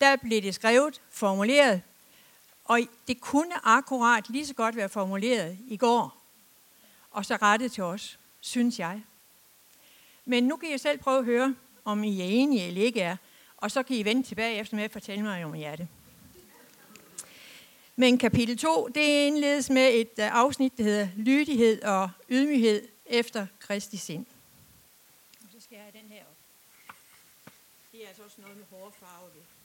der blev det skrevet, formuleret, og det kunne akkurat lige så godt være formuleret i går, og så rettet til os, synes jeg. Men nu kan I selv prøve at høre, om I er enige eller ikke er, og så kan I vende tilbage efter med at fortælle mig, om I er det. Men kapitel 2, det indledes med et øh, afsnit, der hedder Lydighed og ydmyghed efter Kristi sind. Og så skal jeg have den her op. Det er altså også noget med hårde ved.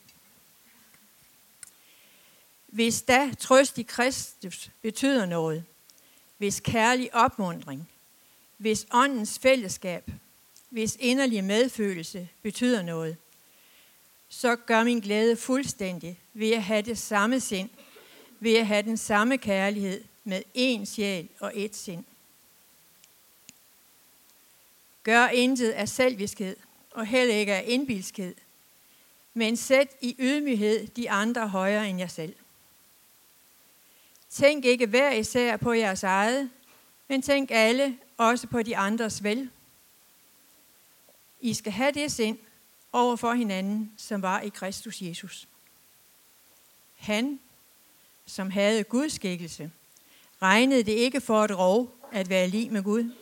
Hvis da trøst i Kristus betyder noget, hvis kærlig opmundring, hvis åndens fællesskab, hvis inderlig medfølelse betyder noget, så gør min glæde fuldstændig ved at have det samme sind, ved at have den samme kærlighed med én sjæl og ét sind. Gør intet af selviskhed og heller ikke af indbilskhed, men sæt i ydmyghed de andre højere end jer selv. Tænk ikke hver især på jeres eget, men tænk alle også på de andres vel. I skal have det sind over for hinanden, som var i Kristus Jesus. Han, som havde Guds skikkelse, regnede det ikke for et rov at være lige med Gud,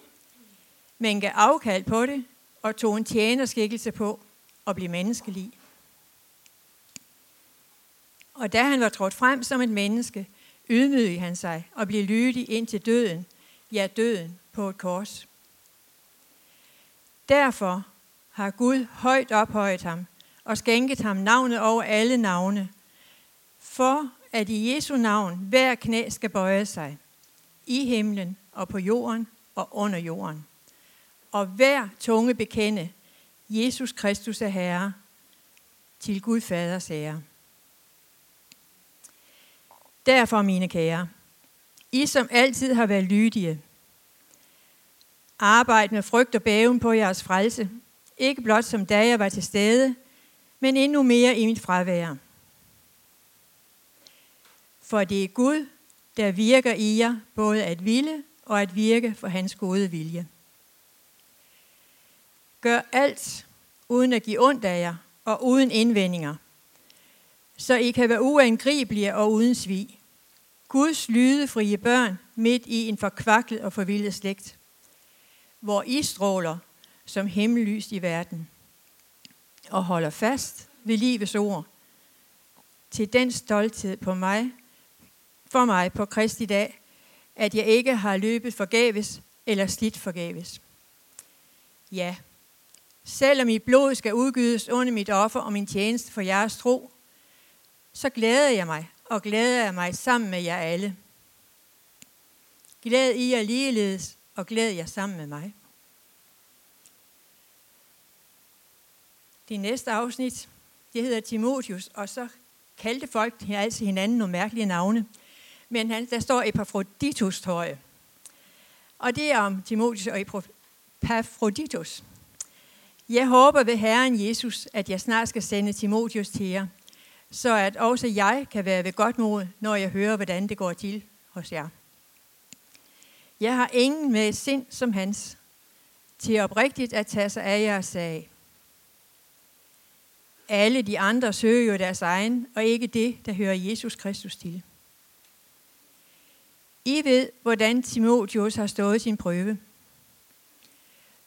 men gav afkald på det og tog en tjenerskikkelse på og blev menneskelig. Og da han var trådt frem som et menneske, ydmygede han sig og blev lydig ind til døden, ja døden på et kors. Derfor har Gud højt ophøjet ham og skænket ham navnet over alle navne, for at i Jesu navn hver knæ skal bøje sig, i himlen og på jorden og under jorden. Og hver tunge bekende, Jesus Kristus er Herre, til Gud Faders ære. Derfor, mine kære, I som altid har været lydige, arbejd med frygt og bæven på jeres frelse, ikke blot som da jeg var til stede, men endnu mere i mit fravær. For det er Gud, der virker i jer, både at ville og at virke for hans gode vilje. Gør alt, uden at give ondt af jer og uden indvendinger, så I kan være uangribelige og uden svig. Guds lydefrie børn midt i en forkvaklet og forvildet slægt, hvor I stråler som himmellys i verden og holder fast ved livets ord til den stolthed på mig, for mig på Kristi dag, at jeg ikke har løbet forgæves eller slidt forgæves. Ja, selvom mit blod skal udgydes under mit offer og min tjeneste for jeres tro, så glæder jeg mig, og glæder jeg mig sammen med jer alle. Glæd I jer ligeledes, og glæd jer sammen med mig. Det næste afsnit, det hedder Timotius, og så kaldte folk altså hinanden nogle mærkelige navne. Men han, der står Epaphroditus, tror jeg. Og det er om Timotius og Epaphroditus. Jeg håber ved Herren Jesus, at jeg snart skal sende Timotius til jer, så at også jeg kan være ved godt mod, når jeg hører, hvordan det går til hos jer. Jeg har ingen med et sind som hans, til oprigtigt at tage sig af jeres sag. Alle de andre søger jo deres egen, og ikke det, der hører Jesus Kristus til. I ved, hvordan Timotius har stået sin prøve.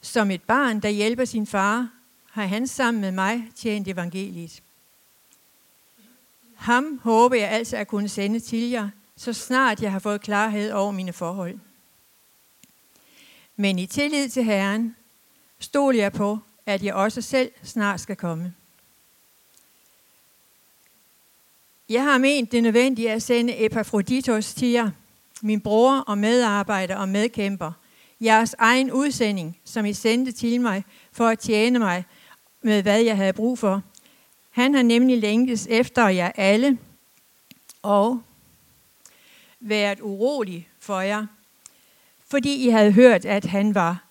Som et barn, der hjælper sin far, har han sammen med mig tjent evangeliet. Ham håber jeg altså at kunne sende til jer, så snart jeg har fået klarhed over mine forhold. Men i tillid til Herren stol jeg på, at jeg også selv snart skal komme. Jeg har ment det nødvendigt at sende Epafroditos til jer, min bror og medarbejder og medkæmper, jeres egen udsending, som I sendte til mig for at tjene mig med, hvad jeg havde brug for. Han har nemlig længtes efter jer alle og været urolig for jer, fordi I havde hørt, at han var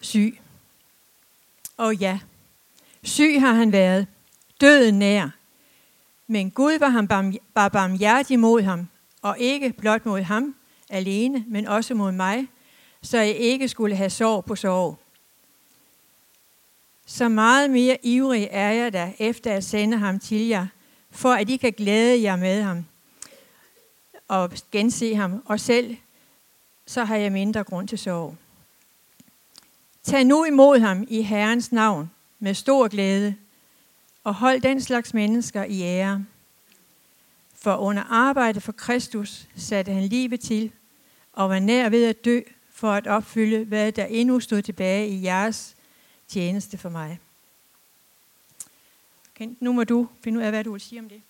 syg. Og ja, syg har han været, døden nær, men Gud var, ham var barmhjertig mod ham, og ikke blot mod ham alene, men også mod mig, så jeg ikke skulle have sorg på sorg. Så meget mere ivrig er jeg da efter at sende ham til jer, for at I kan glæde jer med ham og gense ham, og selv så har jeg mindre grund til sorg. Tag nu imod ham i Herrens navn med stor glæde, og hold den slags mennesker i ære. For under arbejde for Kristus satte han livet til, og var nær ved at dø for at opfylde, hvad der endnu stod tilbage i jeres tjeneste for mig. Kent, nu må du finde ud af, hvad du vil sige om det.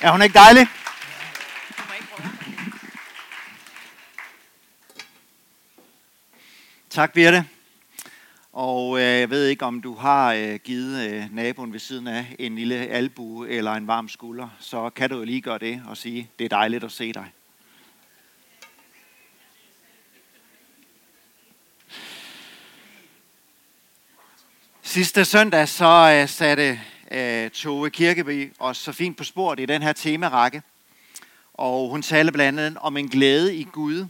Er hun ikke dejlig? Tak, Birte. Og øh, jeg ved ikke, om du har øh, givet øh, naboen ved siden af en lille albu eller en varm skulder, så kan du jo lige gøre det og sige, det er dejligt at se dig. Sidste søndag så øh, satte øh, Tove Kirkeby os så fint på sporet i den her temarække. Og hun talte blandt andet om en glæde i Gud,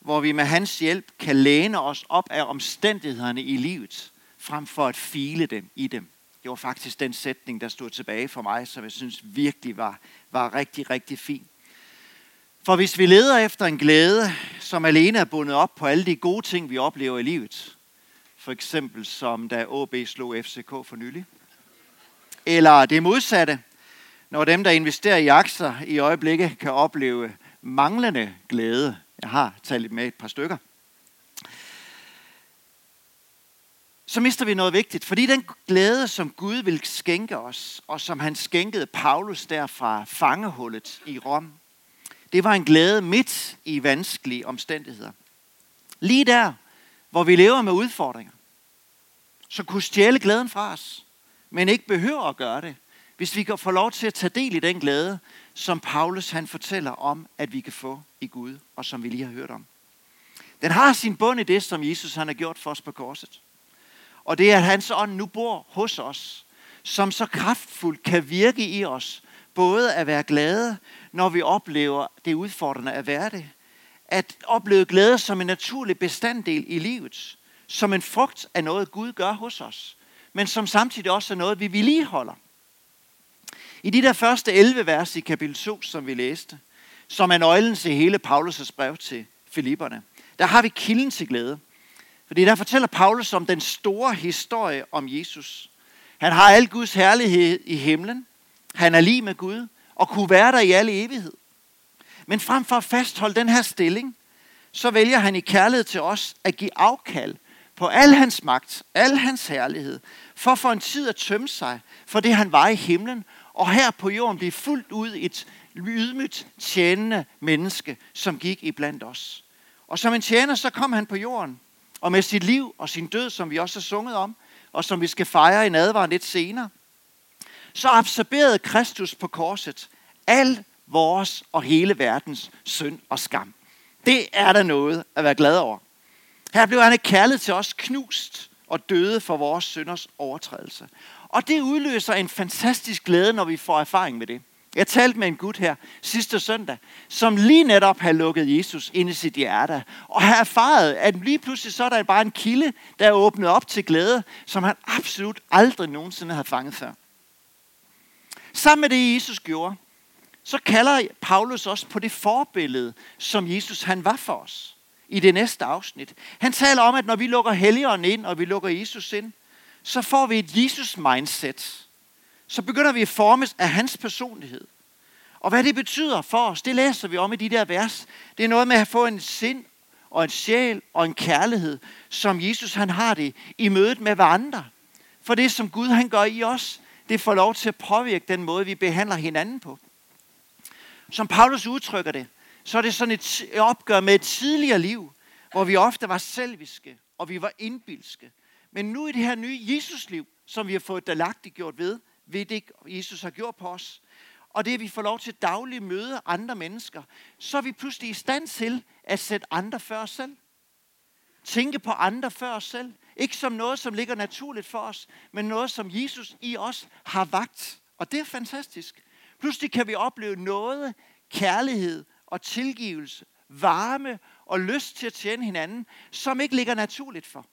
hvor vi med hans hjælp kan læne os op af omstændighederne i livet, frem for at file dem i dem. Det var faktisk den sætning, der stod tilbage for mig, som jeg synes virkelig var, var rigtig, rigtig fin. For hvis vi leder efter en glæde, som alene er bundet op på alle de gode ting, vi oplever i livet, for eksempel som da AB slog FCK for nylig, eller det modsatte, når dem, der investerer i aktier i øjeblikket, kan opleve manglende glæde. Jeg har talt med et par stykker. Så mister vi noget vigtigt, fordi den glæde, som Gud vil skænke os, og som han skænkede Paulus der fra fangehullet i Rom, det var en glæde midt i vanskelige omstændigheder. Lige der, hvor vi lever med udfordringer, så kunne stjæle glæden fra os, men ikke behøver at gøre det, hvis vi kan få lov til at tage del i den glæde, som Paulus han fortæller om, at vi kan få i Gud, og som vi lige har hørt om. Den har sin bund i det, som Jesus han har gjort for os på korset. Og det er, at hans ånd nu bor hos os, som så kraftfuldt kan virke i os, både at være glade, når vi oplever det udfordrende at være det, at opleve glæde som en naturlig bestanddel i livet, som en frugt af noget Gud gør hos os, men som samtidig også er noget, vi vedligeholder. I de der første 11 vers i kapitel 2, som vi læste, som er nøglen til hele Paulus' brev til Filipperne, der har vi kilden til glæde. Fordi der fortæller Paulus om den store historie om Jesus. Han har al Guds herlighed i himlen. Han er lige med Gud og kunne være der i al evighed. Men frem for at fastholde den her stilling, så vælger han i kærlighed til os at give afkald på al hans magt, al hans herlighed, for for en tid at tømme sig for det, han var i himlen, og her på jorden blive fuldt ud et ydmygt tjenende menneske, som gik i blandt os. Og som en tjener, så kom han på jorden, og med sit liv og sin død, som vi også har sunget om, og som vi skal fejre i nadvaren lidt senere, så absorberede Kristus på korset al vores og hele verdens synd og skam. Det er der noget at være glad over. Her blev han af kærlighed til os knust og døde for vores synders overtrædelse. Og det udløser en fantastisk glæde, når vi får erfaring med det. Jeg talte med en gut her sidste søndag, som lige netop har lukket Jesus ind i sit hjerte, og har erfaret, at lige pludselig så er der bare en kilde, der er åbnet op til glæde, som han absolut aldrig nogensinde havde fanget før. Sammen med det, Jesus gjorde, så kalder Paulus også på det forbillede, som Jesus han var for os i det næste afsnit. Han taler om, at når vi lukker Helligånden ind, og vi lukker Jesus ind, så får vi et Jesus-mindset. Så begynder vi at formes af hans personlighed. Og hvad det betyder for os, det læser vi om i de der vers. Det er noget med at få en sind og en sjæl og en kærlighed, som Jesus han har det i mødet med hverandre. For det, som Gud han gør i os, det får lov til at påvirke den måde, vi behandler hinanden på. Som Paulus udtrykker det, så er det sådan et opgør med et tidligere liv, hvor vi ofte var selviske, og vi var indbilske. Men nu i det her nye Jesusliv, som vi har fået delagtigt gjort ved, ved det Jesus har gjort på os, og det vi får lov til dagligt møde andre mennesker, så er vi pludselig i stand til at sætte andre før os selv. Tænke på andre før os selv. Ikke som noget, som ligger naturligt for os, men noget, som Jesus i os har vagt. Og det er fantastisk. Pludselig kan vi opleve noget, kærlighed og tilgivelse, varme og lyst til at tjene hinanden, som ikke ligger naturligt for.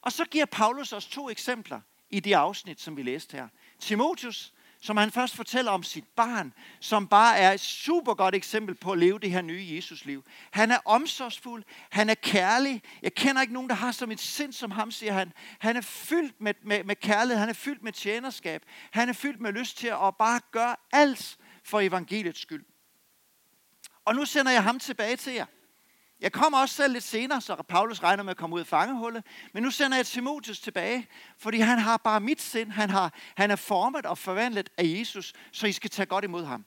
Og så giver Paulus os to eksempler i det afsnit, som vi læste her. Timotius, som han først fortæller om sit barn, som bare er et super godt eksempel på at leve det her nye Jesusliv. Han er omsorgsfuld, han er kærlig. Jeg kender ikke nogen, der har som et sind som ham, siger han. Han er fyldt med, med, med kærlighed, han er fyldt med tjenerskab. Han er fyldt med lyst til at bare gøre alt for evangeliets skyld. Og nu sender jeg ham tilbage til jer. Jeg kommer også selv lidt senere, så Paulus regner med at komme ud af fangehullet. Men nu sender jeg Timotius tilbage, fordi han har bare mit sind. Han, har, han er formet og forvandlet af Jesus, så I skal tage godt imod ham.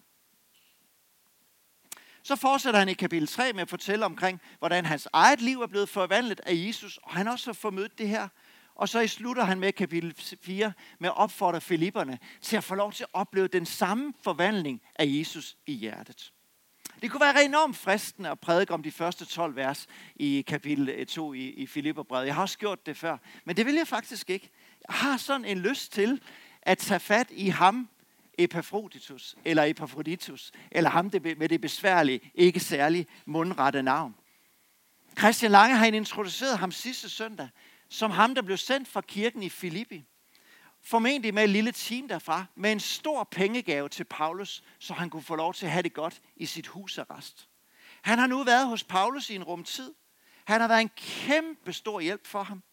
Så fortsætter han i kapitel 3 med at fortælle omkring, hvordan hans eget liv er blevet forvandlet af Jesus, og han også har formødt det her. Og så i slutter han med kapitel 4 med at opfordre Filipperne til at få lov til at opleve den samme forvandling af Jesus i hjertet. Det kunne være enormt fristende at prædike om de første 12 vers i kapitel øh, 2 i, i Filipperbrevet. Jeg har også gjort det før, men det vil jeg faktisk ikke. Jeg har sådan en lyst til at tage fat i ham, Epafroditus, eller Epafroditus, eller ham med det besværlige, ikke særlig mundrette navn. Christian Lange har introduceret ham sidste søndag, som ham, der blev sendt fra kirken i Filippi formentlig med et lille team derfra, med en stor pengegave til Paulus, så han kunne få lov til at have det godt i sit husarrest. Han har nu været hos Paulus i en rum tid. Han har været en kæmpe stor hjælp for ham.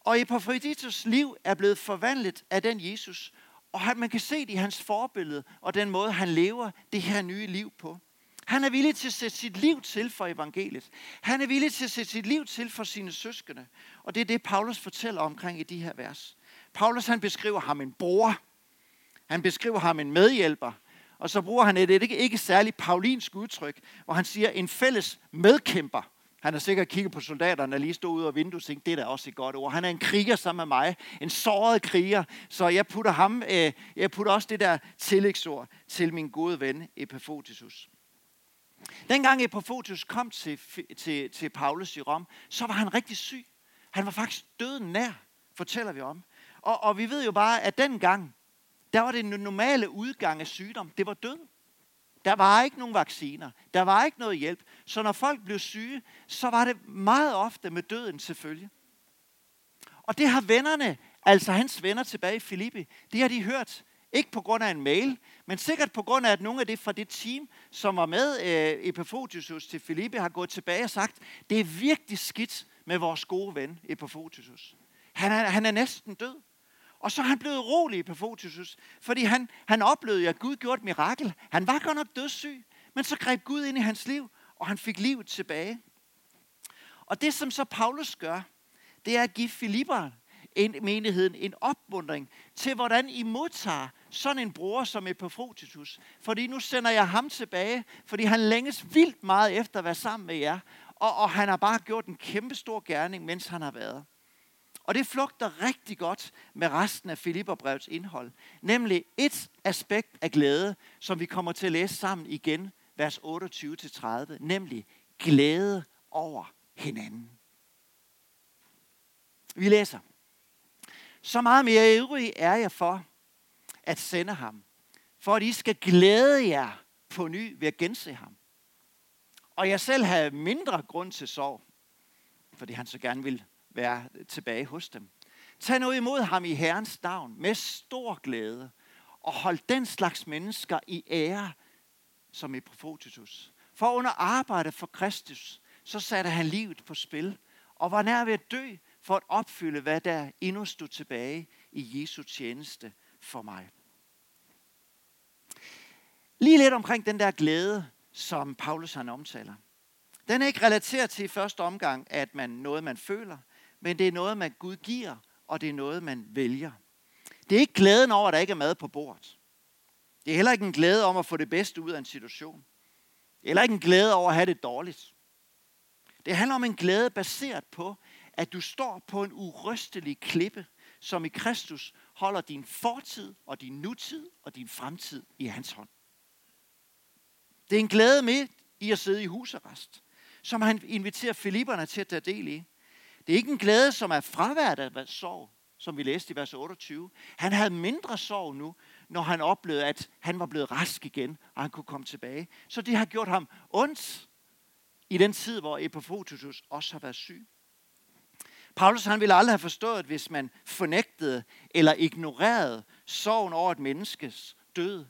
Og Epaphroditus liv er blevet forvandlet af den Jesus, og man kan se det i hans forbillede og den måde, han lever det her nye liv på. Han er villig til at sætte sit liv til for evangeliet. Han er villig til at sætte sit liv til for sine søskende. Og det er det, Paulus fortæller omkring i de her vers. Paulus han beskriver ham en bror. Han beskriver ham en medhjælper. Og så bruger han et ikke, ikke særligt paulinsk udtryk, hvor han siger en fælles medkæmper. Han har sikkert kigget på soldaterne, der lige stod ude af vinduet og tænkte, det er da også et godt ord. Han er en kriger sammen med mig, en såret kriger, så jeg putter, ham, øh, jeg putter også det der tillægsord til min gode ven Epaphroditus. Dengang Epaphroditus kom til, til, til Paulus i Rom, så var han rigtig syg. Han var faktisk døden nær, fortæller vi om. Og, og vi ved jo bare, at dengang, der var det en normale udgang af sygdom. Det var død. Der var ikke nogen vacciner. Der var ikke noget hjælp. Så når folk blev syge, så var det meget ofte med døden selvfølgelig. Og det har vennerne, altså hans venner tilbage i Filippi, det har de hørt. Ikke på grund af en mail, men sikkert på grund af, at nogle af det fra det team, som var med øh, Epaphroditus til Filippi, har gået tilbage og sagt, det er virkelig skidt med vores gode ven Epaphroditus. Han er, han er næsten død. Og så er han blevet rolig på fordi han, han oplevede, at Gud gjorde et mirakel. Han var godt nok dødssyg, men så greb Gud ind i hans liv, og han fik livet tilbage. Og det, som så Paulus gør, det er at give Filipper en, menigheden en opmundring til, hvordan I modtager sådan en bror som Epafrotitus. Fordi nu sender jeg ham tilbage, fordi han længes vildt meget efter at være sammen med jer. Og, og han har bare gjort en kæmpe stor gerning, mens han har været. Og det flugter rigtig godt med resten af Filipperbrevets indhold. Nemlig et aspekt af glæde, som vi kommer til at læse sammen igen, vers 28-30. Nemlig glæde over hinanden. Vi læser. Så meget mere ivrig er jeg for at sende ham, for at I skal glæde jer på ny ved at gense ham. Og jeg selv har mindre grund til sorg, fordi han så gerne vil være tilbage hos dem. Tag nu imod ham i Herrens navn med stor glæde, og hold den slags mennesker i ære, som i Profotitus. For under arbejde for Kristus, så satte han livet på spil, og var nær ved at dø for at opfylde, hvad der endnu stod tilbage i Jesu tjeneste for mig. Lige lidt omkring den der glæde, som Paulus han omtaler. Den er ikke relateret til i første omgang, at man noget, man føler, men det er noget, man Gud giver, og det er noget, man vælger. Det er ikke glæden over, at der ikke er mad på bordet. Det er heller ikke en glæde om at få det bedste ud af en situation. Det er heller ikke en glæde over at have det dårligt. Det handler om en glæde baseret på, at du står på en urystelig klippe, som i Kristus holder din fortid og din nutid og din fremtid i hans hånd. Det er en glæde med i at sidde i husarrest, som han inviterer Filipperne til at tage del i. Det er ikke en glæde, som er fraværet af sorg, som vi læste i vers 28. Han havde mindre sorg nu, når han oplevede, at han var blevet rask igen, og han kunne komme tilbage. Så det har gjort ham ondt i den tid, hvor Epaphroditus også har været syg. Paulus han ville aldrig have forstået, hvis man fornægtede eller ignorerede sorgen over et menneskes død,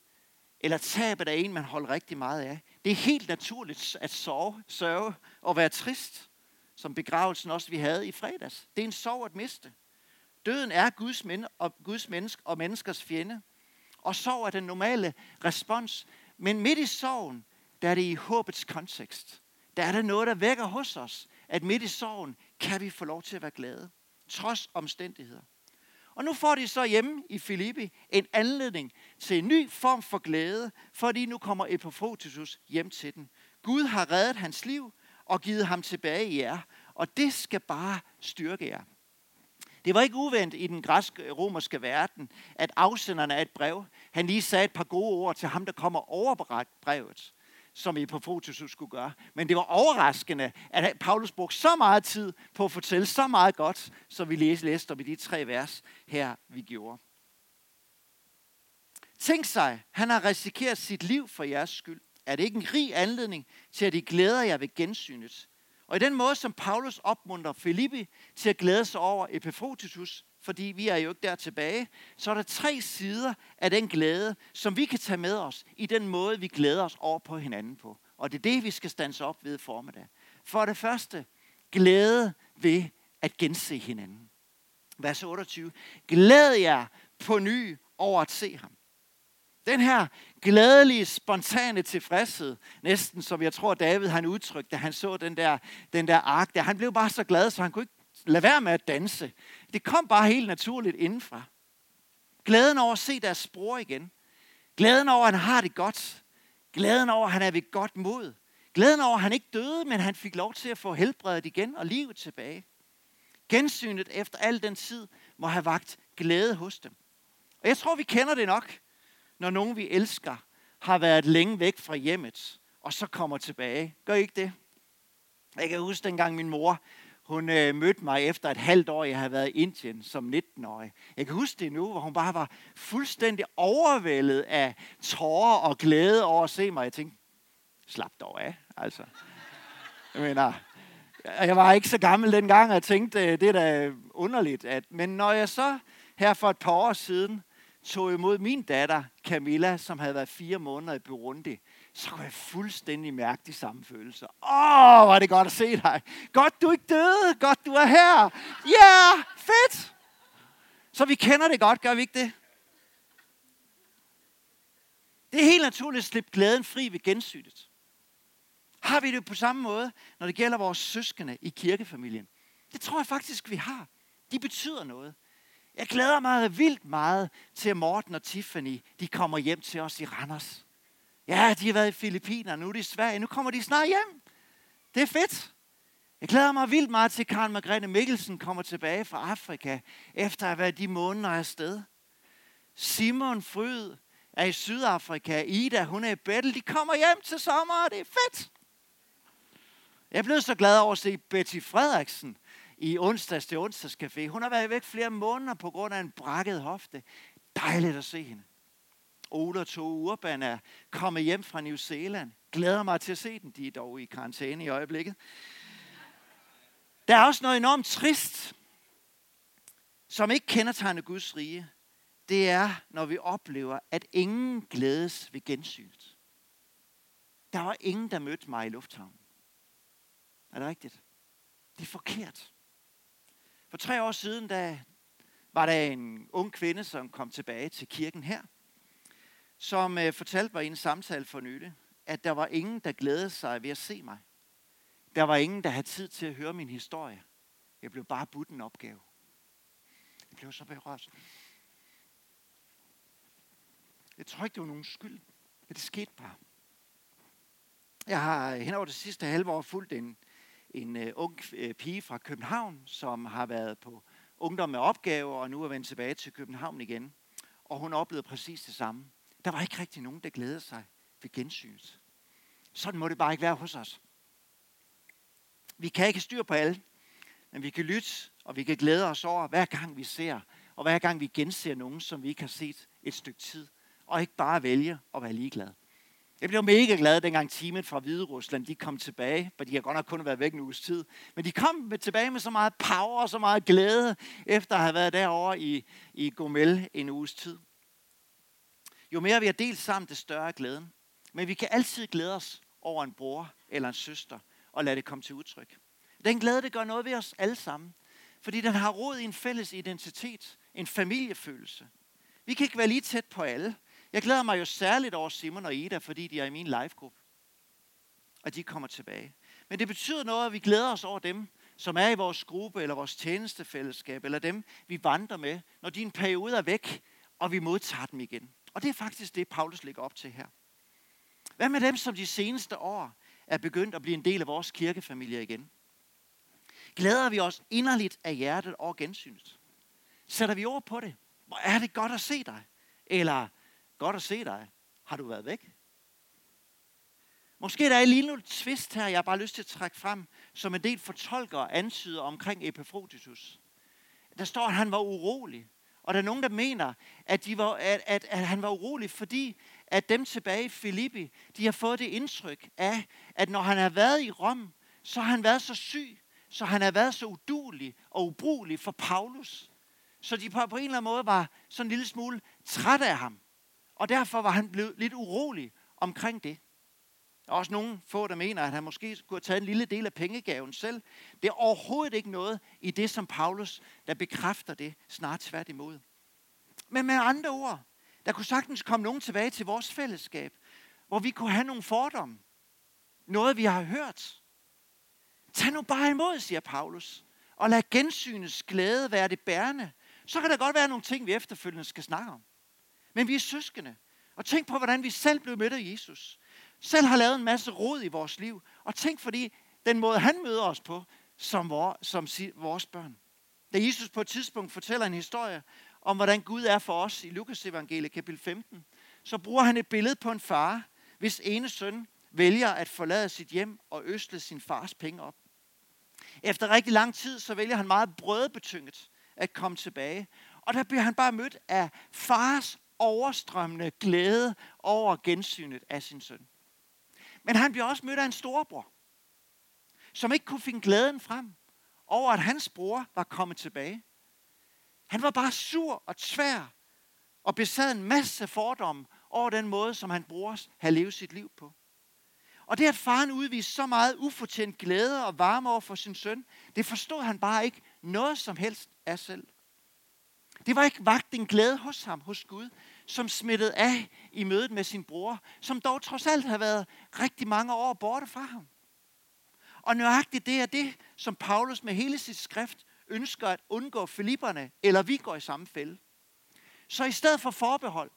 eller tabet af en, man holder rigtig meget af. Det er helt naturligt at sove, sørge og være trist, som begravelsen også vi havde i fredags. Det er en sorg at miste. Døden er Guds, men- og Guds menneske og menneskers fjende. Og sorg er den normale respons. Men midt i sorgen, der er det i håbets kontekst. Der er der noget, der vækker hos os, at midt i sorgen kan vi få lov til at være glade, trods omstændigheder. Og nu får de så hjemme i Filippi en anledning til en ny form for glæde, fordi nu kommer Epafrotitus hjem til den. Gud har reddet hans liv og givet ham tilbage i jer, og det skal bare styrke jer. Det var ikke uvendt i den græsk-romerske verden, at afsenderne af et brev, han lige sagde et par gode ord til ham, der kommer overbragt brevet, som I på fotos skulle gøre. Men det var overraskende, at Paulus brugte så meget tid på at fortælle så meget godt, som vi læste om i de tre vers her, vi gjorde. Tænk sig, han har risikeret sit liv for jeres skyld. Er det ikke en rig anledning til, at I glæder jer ved gensynet? Og i den måde, som Paulus opmuntrer Filippi til at glæde sig over Epafrotitus, fordi vi er jo ikke der tilbage, så er der tre sider af den glæde, som vi kan tage med os i den måde, vi glæder os over på hinanden på. Og det er det, vi skal stands op ved formiddag. For det første, glæde ved at gense hinanden. Vers 28. Glæd jer på ny over at se ham. Den her glædelige, spontane tilfredshed, næsten som jeg tror David han udtrykte, da han så den der, den der ark der. Han blev bare så glad, så han kunne ikke lade være med at danse. Det kom bare helt naturligt indenfra. Glæden over at se deres spor igen. Glæden over, at han har det godt. Glæden over, at han er ved godt mod. Glæden over, at han ikke døde, men han fik lov til at få helbredet igen og livet tilbage. Gensynet efter al den tid må have vagt glæde hos dem. Og jeg tror, vi kender det nok når nogen vi elsker har været længe væk fra hjemmet, og så kommer tilbage. Gør I ikke det? Jeg kan huske dengang min mor, hun øh, mødte mig efter et halvt år, jeg havde været i Indien som 19-årig. Jeg kan huske det nu, hvor hun bare var fuldstændig overvældet af tårer og glæde over at se mig. Jeg tænkte, slap dog af, altså. Jeg mener, jeg var ikke så gammel dengang, og jeg tænkte, det er da underligt. At, men når jeg så her for et par år siden tog imod min datter Camilla, som havde været fire måneder i Burundi, så kunne jeg fuldstændig mærke de samme følelser. Åh, var det godt at se dig. Godt, du ikke døde. Godt, du er her. Ja, yeah, fedt. Så vi kender det godt, gør vi ikke det? Det er helt naturligt at slippe glæden fri ved gensynet. Har vi det på samme måde, når det gælder vores søskende i kirkefamilien? Det tror jeg faktisk, vi har. De betyder noget. Jeg glæder mig vildt meget til, at Morten og Tiffany de kommer hjem til os i Randers. Ja, de har været i Filippiner, nu er de i Sverige, nu kommer de snart hjem. Det er fedt. Jeg glæder mig vildt meget til, at Karen Margrethe Mikkelsen kommer tilbage fra Afrika, efter at have været de måneder afsted. Simon Fryd er i Sydafrika. Ida, hun er i Bettel. De kommer hjem til sommer, og det er fedt. Jeg blev så glad over at se Betty Frederiksen i onsdags til onsdagscafé. Hun har været væk flere måneder på grund af en brækket hofte. Dejligt at se hende. Ola to Urban er kommet hjem fra New Zealand. Glæder mig til at se den. De er dog i karantæne i øjeblikket. Der er også noget enormt trist, som ikke kendetegner Guds rige. Det er, når vi oplever, at ingen glædes ved gensynet. Der var ingen, der mødte mig i lufthavnen. Er det rigtigt? Det er forkert. For tre år siden, da var der en ung kvinde, som kom tilbage til kirken her, som øh, fortalte mig i en samtale for nylig, at der var ingen, der glædede sig ved at se mig. Der var ingen, der havde tid til at høre min historie. Jeg blev bare budt en opgave. Jeg blev så berørt. Jeg tror ikke, det var nogen skyld, men det skete bare. Jeg har øh, hen over det sidste halve år fulgt en, en uh, ung øh, pige fra København, som har været på ungdom med opgaver, og nu er vendt tilbage til København igen. Og hun oplevede præcis det samme. Der var ikke rigtig nogen, der glædede sig ved gensynet. Sådan må det bare ikke være hos os. Vi kan ikke styre på alle, men vi kan lytte, og vi kan glæde os over, hver gang vi ser, og hver gang vi genser nogen, som vi ikke har set et stykke tid, og ikke bare vælge at være ligeglade. Jeg blev mega glad, dengang teamet fra Hvide Rusland, de kom tilbage. For de har godt nok kun været væk en uges tid. Men de kom med tilbage med så meget power og så meget glæde, efter at have været derovre i, i Gomel en uges tid. Jo mere vi har delt sammen, det større er glæden. Men vi kan altid glæde os over en bror eller en søster, og lade det komme til udtryk. Den glæde, det gør noget ved os alle sammen. Fordi den har rod i en fælles identitet, en familiefølelse. Vi kan ikke være lige tæt på alle. Jeg glæder mig jo særligt over Simon og Ida, fordi de er i min livegruppe. Og de kommer tilbage. Men det betyder noget, at vi glæder os over dem, som er i vores gruppe, eller vores tjenestefællesskab, eller dem, vi vandrer med, når de periode er væk, og vi modtager dem igen. Og det er faktisk det, Paulus lægger op til her. Hvad med dem, som de seneste år er begyndt at blive en del af vores kirkefamilie igen? Glæder vi os inderligt af hjertet over gensynet? Sætter vi ord på det? Hvor er det godt at se dig? Eller godt at se dig. Har du været væk? Måske der er en lille tvist her, jeg har bare lyst til at trække frem, som en del fortolkere antyder omkring Epaphroditus. Der står, at han var urolig. Og der er nogen, der mener, at, de var, at, at, at han var urolig, fordi at dem tilbage i Filippi, de har fået det indtryk af, at når han har været i Rom, så har han været så syg, så han har været så udulig og ubrugelig for Paulus. Så de på, på en eller anden måde var sådan en lille smule træt af ham. Og derfor var han blevet lidt urolig omkring det. Der er også nogle få, der mener, at han måske skulle have taget en lille del af pengegaven selv. Det er overhovedet ikke noget i det, som Paulus, der bekræfter det, snart tværtimod. Men med andre ord, der kunne sagtens komme nogen tilbage til vores fællesskab, hvor vi kunne have nogle fordomme. Noget, vi har hørt. Tag nu bare imod, siger Paulus, og lad gensynets glæde være det bærende. Så kan der godt være nogle ting, vi efterfølgende skal snakke om. Men vi er søskende. Og tænk på, hvordan vi selv blev mødt af Jesus. Selv har lavet en masse rod i vores liv. Og tænk fordi den måde, han møder os på, som, vor, som vores børn. Da Jesus på et tidspunkt fortæller en historie om, hvordan Gud er for os i Lukas evangeliet kapitel 15, så bruger han et billede på en far, hvis ene søn vælger at forlade sit hjem og østle sin fars penge op. Efter rigtig lang tid, så vælger han meget brødbetynget at komme tilbage. Og der bliver han bare mødt af fars overstrømmende glæde over gensynet af sin søn. Men han bliver også mødt af en storebror, som ikke kunne finde glæden frem over, at hans bror var kommet tilbage. Han var bare sur og tvær og besad en masse fordomme over den måde, som han bror havde levet sit liv på. Og det, at faren udviste så meget ufortjent glæde og varme over for sin søn, det forstod han bare ikke noget som helst af selv. Det var ikke vagt en glæde hos ham, hos Gud, som smittede af i mødet med sin bror, som dog trods alt havde været rigtig mange år borte fra ham. Og nøjagtigt det er det, som Paulus med hele sit skrift ønsker at undgå Filipperne, eller vi går i samme fælde. Så i stedet for forbehold,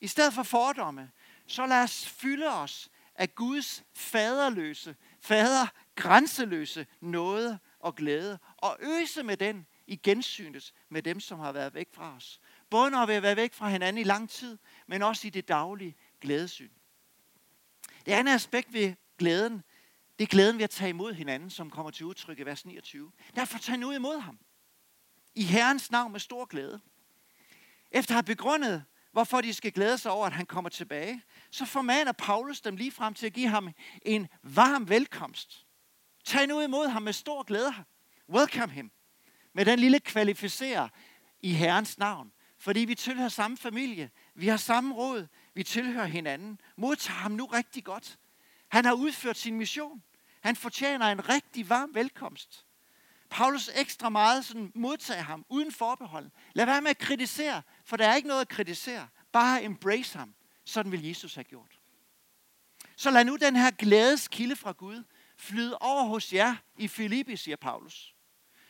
i stedet for fordomme, så lad os fylde os af Guds faderløse, fader grænseløse nåde og glæde, og øse med den i gensynet med dem, som har været væk fra os. Både når vi har været væk fra hinanden i lang tid, men også i det daglige glædesyn. Det andet aspekt ved glæden, det er glæden ved at tage imod hinanden, som kommer til udtryk i vers 29. Derfor tag nu imod ham. I Herrens navn med stor glæde. Efter at have begrundet, hvorfor de skal glæde sig over, at han kommer tilbage, så formaner Paulus dem lige frem til at give ham en varm velkomst. Tag nu imod ham med stor glæde. Welcome him. Med den lille kvalificerer i Herrens navn. Fordi vi tilhører samme familie. Vi har samme råd. Vi tilhører hinanden. Modtag ham nu rigtig godt. Han har udført sin mission. Han fortjener en rigtig varm velkomst. Paulus ekstra meget sådan modtager ham uden forbehold. Lad være med at kritisere, for der er ikke noget at kritisere. Bare embrace ham. Sådan vil Jesus have gjort. Så lad nu den her glædeskilde fra Gud flyde over hos jer i Filippi, siger Paulus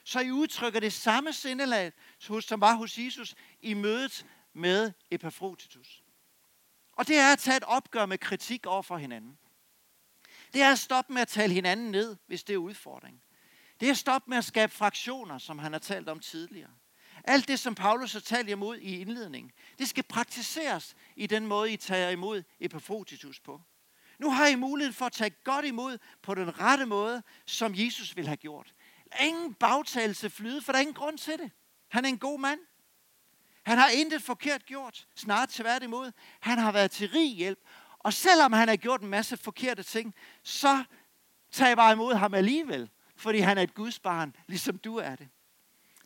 så I udtrykker det samme sindelag, som var hos Jesus i mødet med Epaphroditus. Og det er at tage et opgør med kritik over for hinanden. Det er at stoppe med at tale hinanden ned, hvis det er udfordring. Det er at stoppe med at skabe fraktioner, som han har talt om tidligere. Alt det, som Paulus har talt imod i indledningen, det skal praktiseres i den måde, I tager imod Epaphroditus på. Nu har I mulighed for at tage godt imod på den rette måde, som Jesus vil have gjort ingen bagtagelse flyde, for der er ingen grund til det. Han er en god mand. Han har intet forkert gjort, snart tværtimod. Han har været til rig hjælp, Og selvom han har gjort en masse forkerte ting, så tag bare imod ham alligevel, fordi han er et Guds barn, ligesom du er det.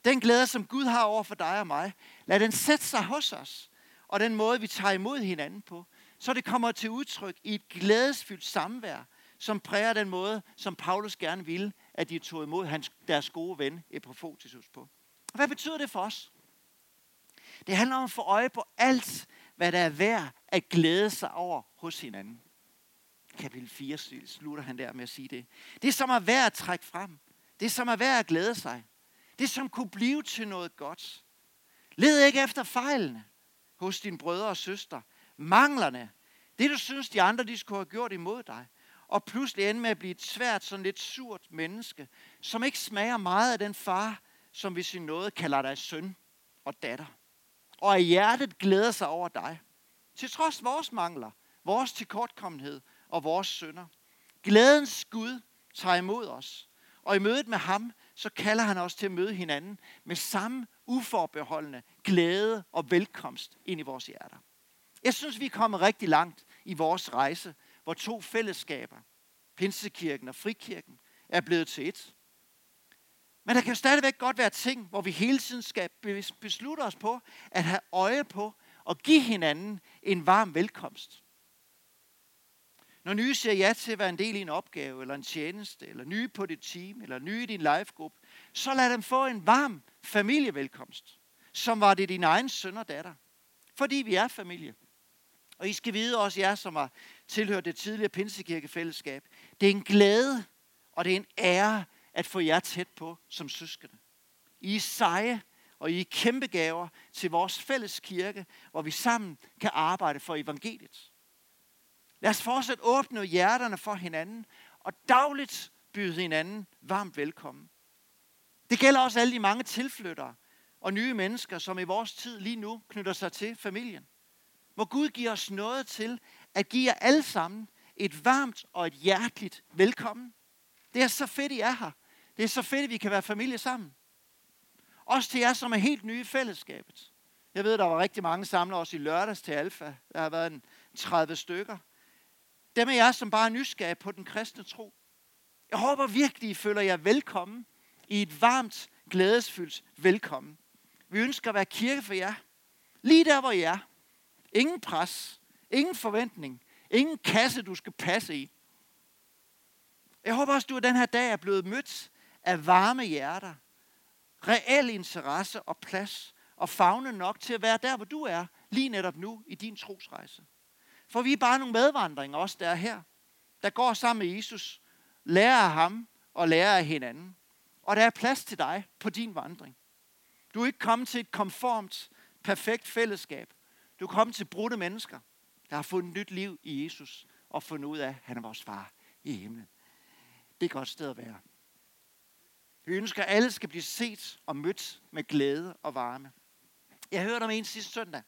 Den glæde, som Gud har over for dig og mig, lad den sætte sig hos os. Og den måde, vi tager imod hinanden på, så det kommer til udtryk i et glædesfyldt samvær, som præger den måde, som Paulus gerne ville, at de tog imod hans, deres gode ven Epaphroditus på. Hvad betyder det for os? Det handler om at få øje på alt, hvad der er værd at glæde sig over hos hinanden. Kapitel 4 slutter han der med at sige det. Det som er værd at trække frem. Det som er værd at glæde sig. Det som kunne blive til noget godt. Led ikke efter fejlene hos dine brødre og søster. Manglerne. Det du synes, de andre de skulle have gjort imod dig. Og pludselig ende med at blive et svært, sådan lidt surt menneske, som ikke smager meget af den far, som vi sin noget kalder dig søn og datter. Og af hjertet glæder sig over dig. Til trods vores mangler, vores tilkortkommenhed og vores sønder. Glædens Gud tager imod os. Og i mødet med ham, så kalder han os til at møde hinanden med samme uforbeholdende glæde og velkomst ind i vores hjerter. Jeg synes, vi er kommet rigtig langt i vores rejse, hvor to fællesskaber, Pinsekirken og Frikirken, er blevet til et. Men der kan stadigvæk godt være ting, hvor vi hele tiden skal beslutte os på at have øje på og give hinanden en varm velkomst. Når nye siger ja til at være en del i en opgave, eller en tjeneste, eller nye på dit team, eller nye i din livegruppe, så lad dem få en varm familievelkomst, som var det din egen søn og datter. Fordi vi er familie. Og I skal vide også jer, som har tilhører det tidligere Pinsekirkefællesskab, det er en glæde, og det er en ære at få jer tæt på som søskende. I er seje, og I er kæmpe gaver til vores fælles kirke, hvor vi sammen kan arbejde for evangeliet. Lad os fortsat åbne hjerterne for hinanden, og dagligt byde hinanden varmt velkommen. Det gælder også alle de mange tilflyttere og nye mennesker, som i vores tid lige nu knytter sig til familien. Må Gud give os noget til at give jer alle sammen et varmt og et hjerteligt velkommen. Det er så fedt, I er her. Det er så fedt, at vi kan være familie sammen. Også til jer, som er helt nye i fællesskabet. Jeg ved, der var rigtig mange samlet os i lørdags til Alfa. Der har været en 30 stykker. Dem af jer, som bare er nysgerrige på den kristne tro. Jeg håber virkelig, I føler jer velkommen i et varmt, glædesfyldt velkommen. Vi ønsker at være kirke for jer. Lige der, hvor I er. Ingen pres. Ingen forventning. Ingen kasse, du skal passe i. Jeg håber også, du den her dag er blevet mødt af varme hjerter, reel interesse og plads, og fagne nok til at være der, hvor du er, lige netop nu i din trosrejse. For vi er bare nogle medvandringer, også der her, der går sammen med Jesus, lærer af ham og lærer af hinanden. Og der er plads til dig på din vandring. Du er ikke kommet til et konformt, perfekt fællesskab. Du er kommet til brudte mennesker, der har fundet nyt liv i Jesus og fundet ud af, at han er vores far i himlen. Det er et godt sted at være. Vi ønsker, at alle skal blive set og mødt med glæde og varme. Jeg hørte om en sidste søndag,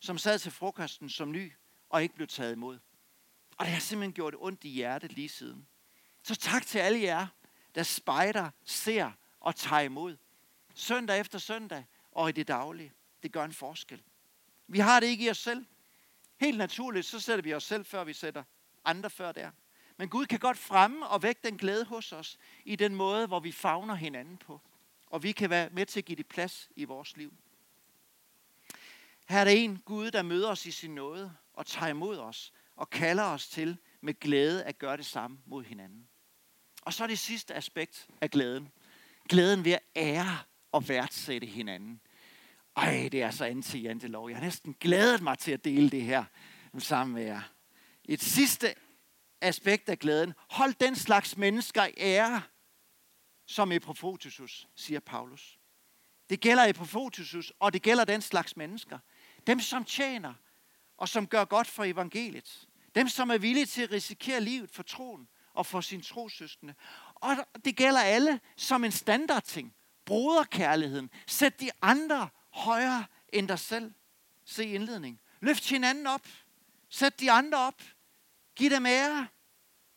som sad til frokosten som ny og ikke blev taget imod. Og det har simpelthen gjort ondt i hjertet lige siden. Så tak til alle jer, der spejder, ser og tager imod. Søndag efter søndag og i det daglige. Det gør en forskel. Vi har det ikke i os selv. Helt naturligt, så sætter vi os selv før vi sætter andre før der. Men Gud kan godt fremme og vække den glæde hos os i den måde, hvor vi favner hinanden på. Og vi kan være med til at give det plads i vores liv. Her er der en Gud, der møder os i sin nåde og tager imod os og kalder os til med glæde at gøre det samme mod hinanden. Og så er det sidste aspekt af glæden. Glæden ved at ære og værdsætte hinanden. Ej, det er så anti-jantelov. Jeg har næsten glædet mig til at dele det her sammen med jer. Et sidste aspekt af glæden. Hold den slags mennesker i ære, som Epaphroditus, siger Paulus. Det gælder Epaphroditus, og det gælder den slags mennesker. Dem, som tjener, og som gør godt for evangeliet. Dem, som er villige til at risikere livet for troen og for sin trosøskende. Og det gælder alle som en standardting. Broderkærligheden. Sæt de andre højere end dig selv. Se indledning. Løft hinanden op. Sæt de andre op. Giv dem ære.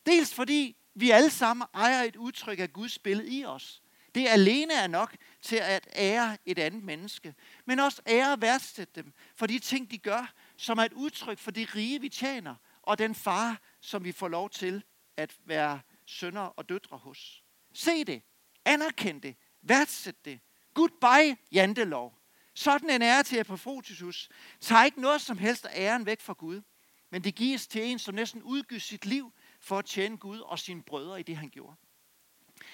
Dels fordi vi alle sammen ejer et udtryk af Guds billede i os. Det alene er nok til at ære et andet menneske. Men også ære og værdsætte dem for de ting, de gør, som er et udtryk for det rige, vi tjener, og den far, som vi får lov til at være sønner og døtre hos. Se det. Anerkend det. Værdsæt det. Goodbye, jantelov. Sådan en ære til Epafroditus tager ikke noget som helst af æren væk fra Gud, men det gives til en, som næsten udgiver sit liv for at tjene Gud og sine brødre i det, han gjorde.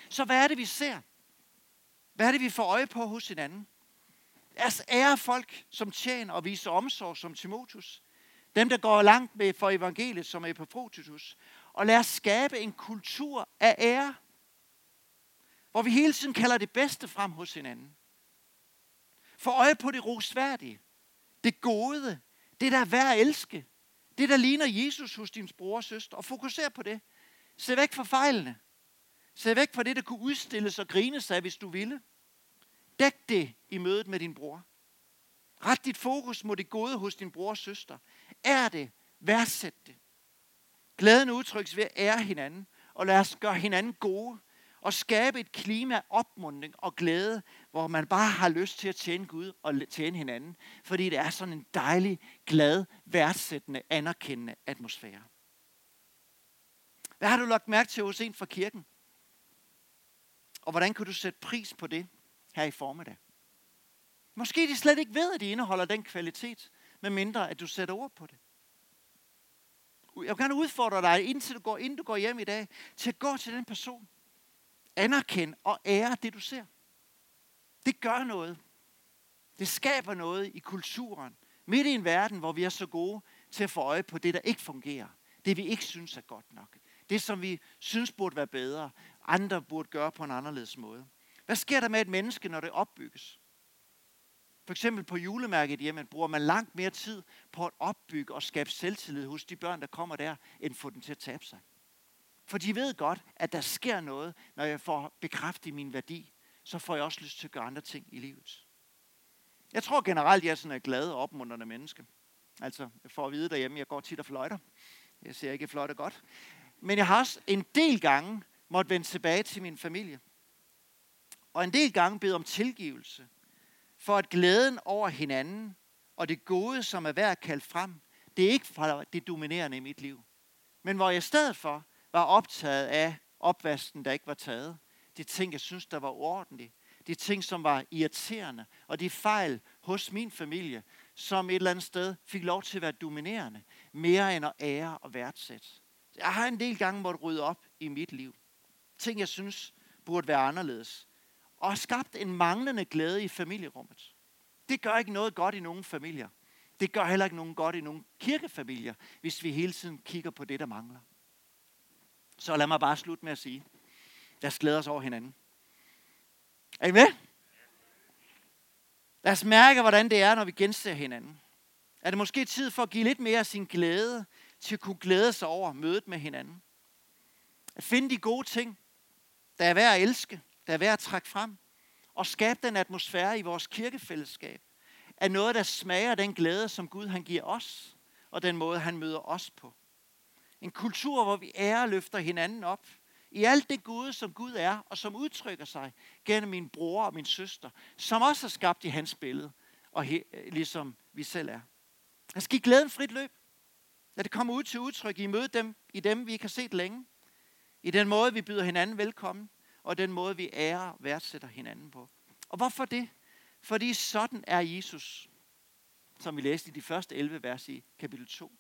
Så hvad er det, vi ser? Hvad er det, vi får øje på hos hinanden? Lad os ære folk, som tjener og viser omsorg som Timotus. Dem, der går langt med for evangeliet, som Epafroditus. Og lad os skabe en kultur af ære, hvor vi hele tiden kalder det bedste frem hos hinanden. Få øje på det rosværdige, det gode, det der er værd at elske, det der ligner Jesus hos din bror og søster, og fokuser på det. Se væk fra fejlene. Se væk fra det, der kunne udstilles og grines af, hvis du ville. Dæk det i mødet med din bror. Ret dit fokus mod det gode hos din bror og søster. Er det. Værdsæt det. Glæden udtrykkes ved at ære hinanden, og lad os gøre hinanden gode, og skabe et klima af opmundring og glæde, hvor man bare har lyst til at tjene Gud og tjene hinanden, fordi det er sådan en dejlig, glad, værdsættende, anerkendende atmosfære. Hvad har du lagt mærke til hos en fra kirken? Og hvordan kan du sætte pris på det her i formiddag? Måske de slet ikke ved, at de indeholder den kvalitet, med mindre at du sætter ord på det. Jeg vil gerne udfordre dig, indtil du går, inden du går hjem i dag, til at gå til den person. Anerkend og ære det, du ser. Det gør noget. Det skaber noget i kulturen. Midt i en verden, hvor vi er så gode til at få øje på det, der ikke fungerer. Det, vi ikke synes er godt nok. Det, som vi synes burde være bedre. Andre burde gøre på en anderledes måde. Hvad sker der med et menneske, når det opbygges? For eksempel på julemærket hjemme bruger man langt mere tid på at opbygge og skabe selvtillid hos de børn, der kommer der, end få dem til at tabe sig. For de ved godt, at der sker noget, når jeg får bekræftet min værdi. Så får jeg også lyst til at gøre andre ting i livet. Jeg tror generelt, jeg er sådan en glad og opmuntrende menneske. Altså, jeg får at vide derhjemme, jeg går tit og fløjter. Jeg ser ikke fløjter godt. Men jeg har også en del gange måtte vende tilbage til min familie. Og en del gange bede om tilgivelse. For at glæden over hinanden og det gode, som er værd at kalde frem, det er ikke det dominerende i mit liv. Men hvor jeg i stedet for var optaget af opvasken, der ikke var taget. De ting, jeg synes, der var ordentligt. De ting, som var irriterende. Og de fejl hos min familie, som et eller andet sted fik lov til at være dominerende. Mere end at ære og værdsætte. Jeg har en del gange måtte rydde op i mit liv. Ting, jeg synes burde være anderledes. Og skabt en manglende glæde i familierummet. Det gør ikke noget godt i nogen familier. Det gør heller ikke nogen godt i nogen kirkefamilier, hvis vi hele tiden kigger på det, der mangler. Så lad mig bare slutte med at sige, lad os glæde os over hinanden. Er I med? Lad os mærke, hvordan det er, når vi genser hinanden. Er det måske tid for at give lidt mere af sin glæde til at kunne glæde sig over mødet med hinanden? At finde de gode ting, der er værd at elske, der er værd at trække frem, og skabe den atmosfære i vores kirkefællesskab, er noget, der smager den glæde, som Gud han giver os, og den måde, han møder os på. En kultur, hvor vi ærer løfter hinanden op. I alt det gode, som Gud er, og som udtrykker sig gennem min bror og min søster, som også er skabt i hans billede, og he, øh, ligesom vi selv er. Lad os give glæden frit løb. Lad det komme ud til udtryk i møde dem, i dem, vi ikke har set længe. I den måde, vi byder hinanden velkommen, og den måde, vi ærer og værdsætter hinanden på. Og hvorfor det? Fordi sådan er Jesus, som vi læste i de første 11 vers i kapitel 2.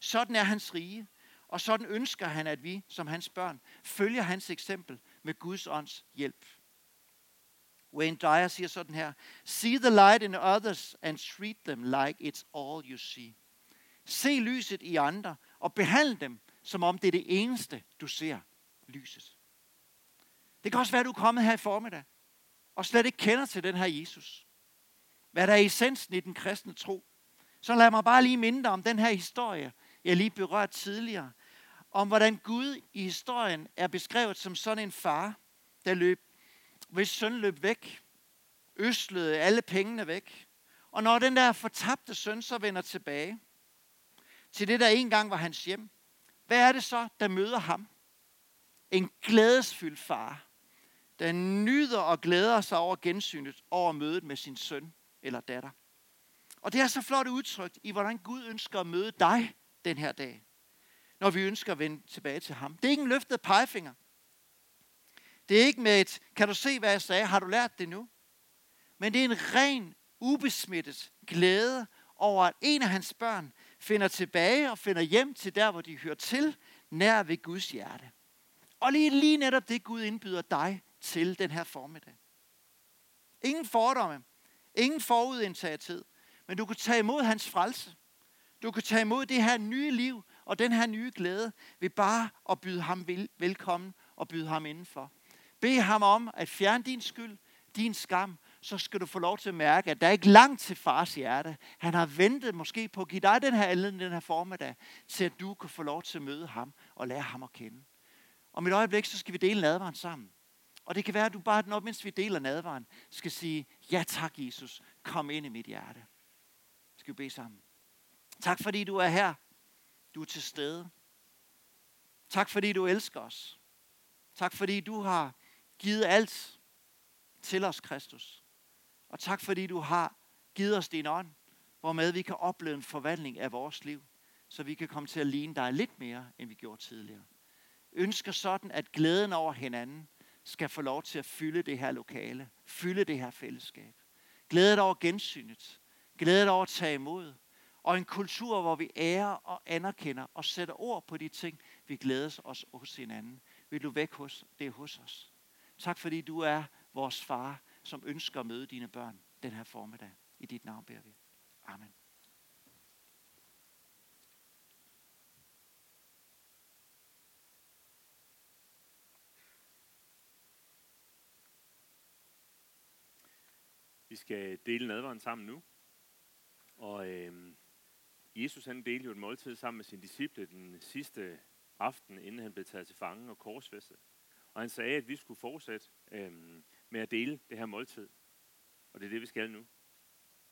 Sådan er hans rige. Og sådan ønsker han, at vi, som hans børn, følger hans eksempel med Guds ånds hjælp. Wayne Dyer siger sådan her, See the light in others and treat them like it's all you see. Se lyset i andre og behandle dem, som om det er det eneste, du ser, lyset. Det kan også være, at du er kommet her i formiddag og slet ikke kender til den her Jesus. Hvad der er essensen i den kristne tro. Så lad mig bare lige minde dig om den her historie jeg lige berørt tidligere, om hvordan Gud i historien er beskrevet som sådan en far, der løb, hvis søn løb væk, øslede alle pengene væk. Og når den der fortabte søn så vender tilbage til det, der engang var hans hjem, hvad er det så, der møder ham? En glædesfyldt far, der nyder og glæder sig over gensynet, over mødet med sin søn eller datter. Og det er så flot udtrykt i, hvordan Gud ønsker at møde dig den her dag. når vi ønsker at vende tilbage til ham. Det er ikke en løftet pegefinger. Det er ikke med et, kan du se, hvad jeg sagde? Har du lært det nu? Men det er en ren, ubesmittet glæde over, at en af hans børn finder tilbage og finder hjem til der, hvor de hører til, nær ved Guds hjerte. Og lige, lige netop det, Gud indbyder dig til den her formiddag. Ingen fordomme, ingen forudindtagethed, men du kan tage imod hans frelse. Du kan tage imod det her nye liv og den her nye glæde ved bare at byde ham velkommen og byde ham indenfor. Bed ham om at fjerne din skyld, din skam, så skal du få lov til at mærke, at der er ikke langt til fars hjerte. Han har ventet måske på at give dig den her anledning, den her formiddag, til at du kan få lov til at møde ham og lære ham at kende. Om et øjeblik, så skal vi dele nadvaren sammen. Og det kan være, at du bare, når mens vi deler nadvaren, skal sige, ja tak Jesus, kom ind i mit hjerte. Skal vi bede sammen. Tak fordi du er her. Du er til stede. Tak fordi du elsker os. Tak fordi du har givet alt til os, Kristus. Og tak fordi du har givet os din ånd, hvormed vi kan opleve en forvandling af vores liv, så vi kan komme til at ligne dig lidt mere, end vi gjorde tidligere. Ønsker sådan, at glæden over hinanden skal få lov til at fylde det her lokale, fylde det her fællesskab. Glædet over gensynet, glædet over at tage imod, og en kultur, hvor vi ærer og anerkender og sætter ord på de ting, vi glæder os hos hinanden. Vil du væk hos det hos os. Tak fordi du er vores far, som ønsker at møde dine børn den her formiddag. I dit navn beder vi. Amen. Vi skal dele nadveren sammen nu. Og øh, Jesus han delte jo et måltid sammen med sine disciple den sidste aften, inden han blev taget til fange og korsfæstet. Og han sagde, at vi skulle fortsætte øh, med at dele det her måltid. Og det er det, vi skal nu.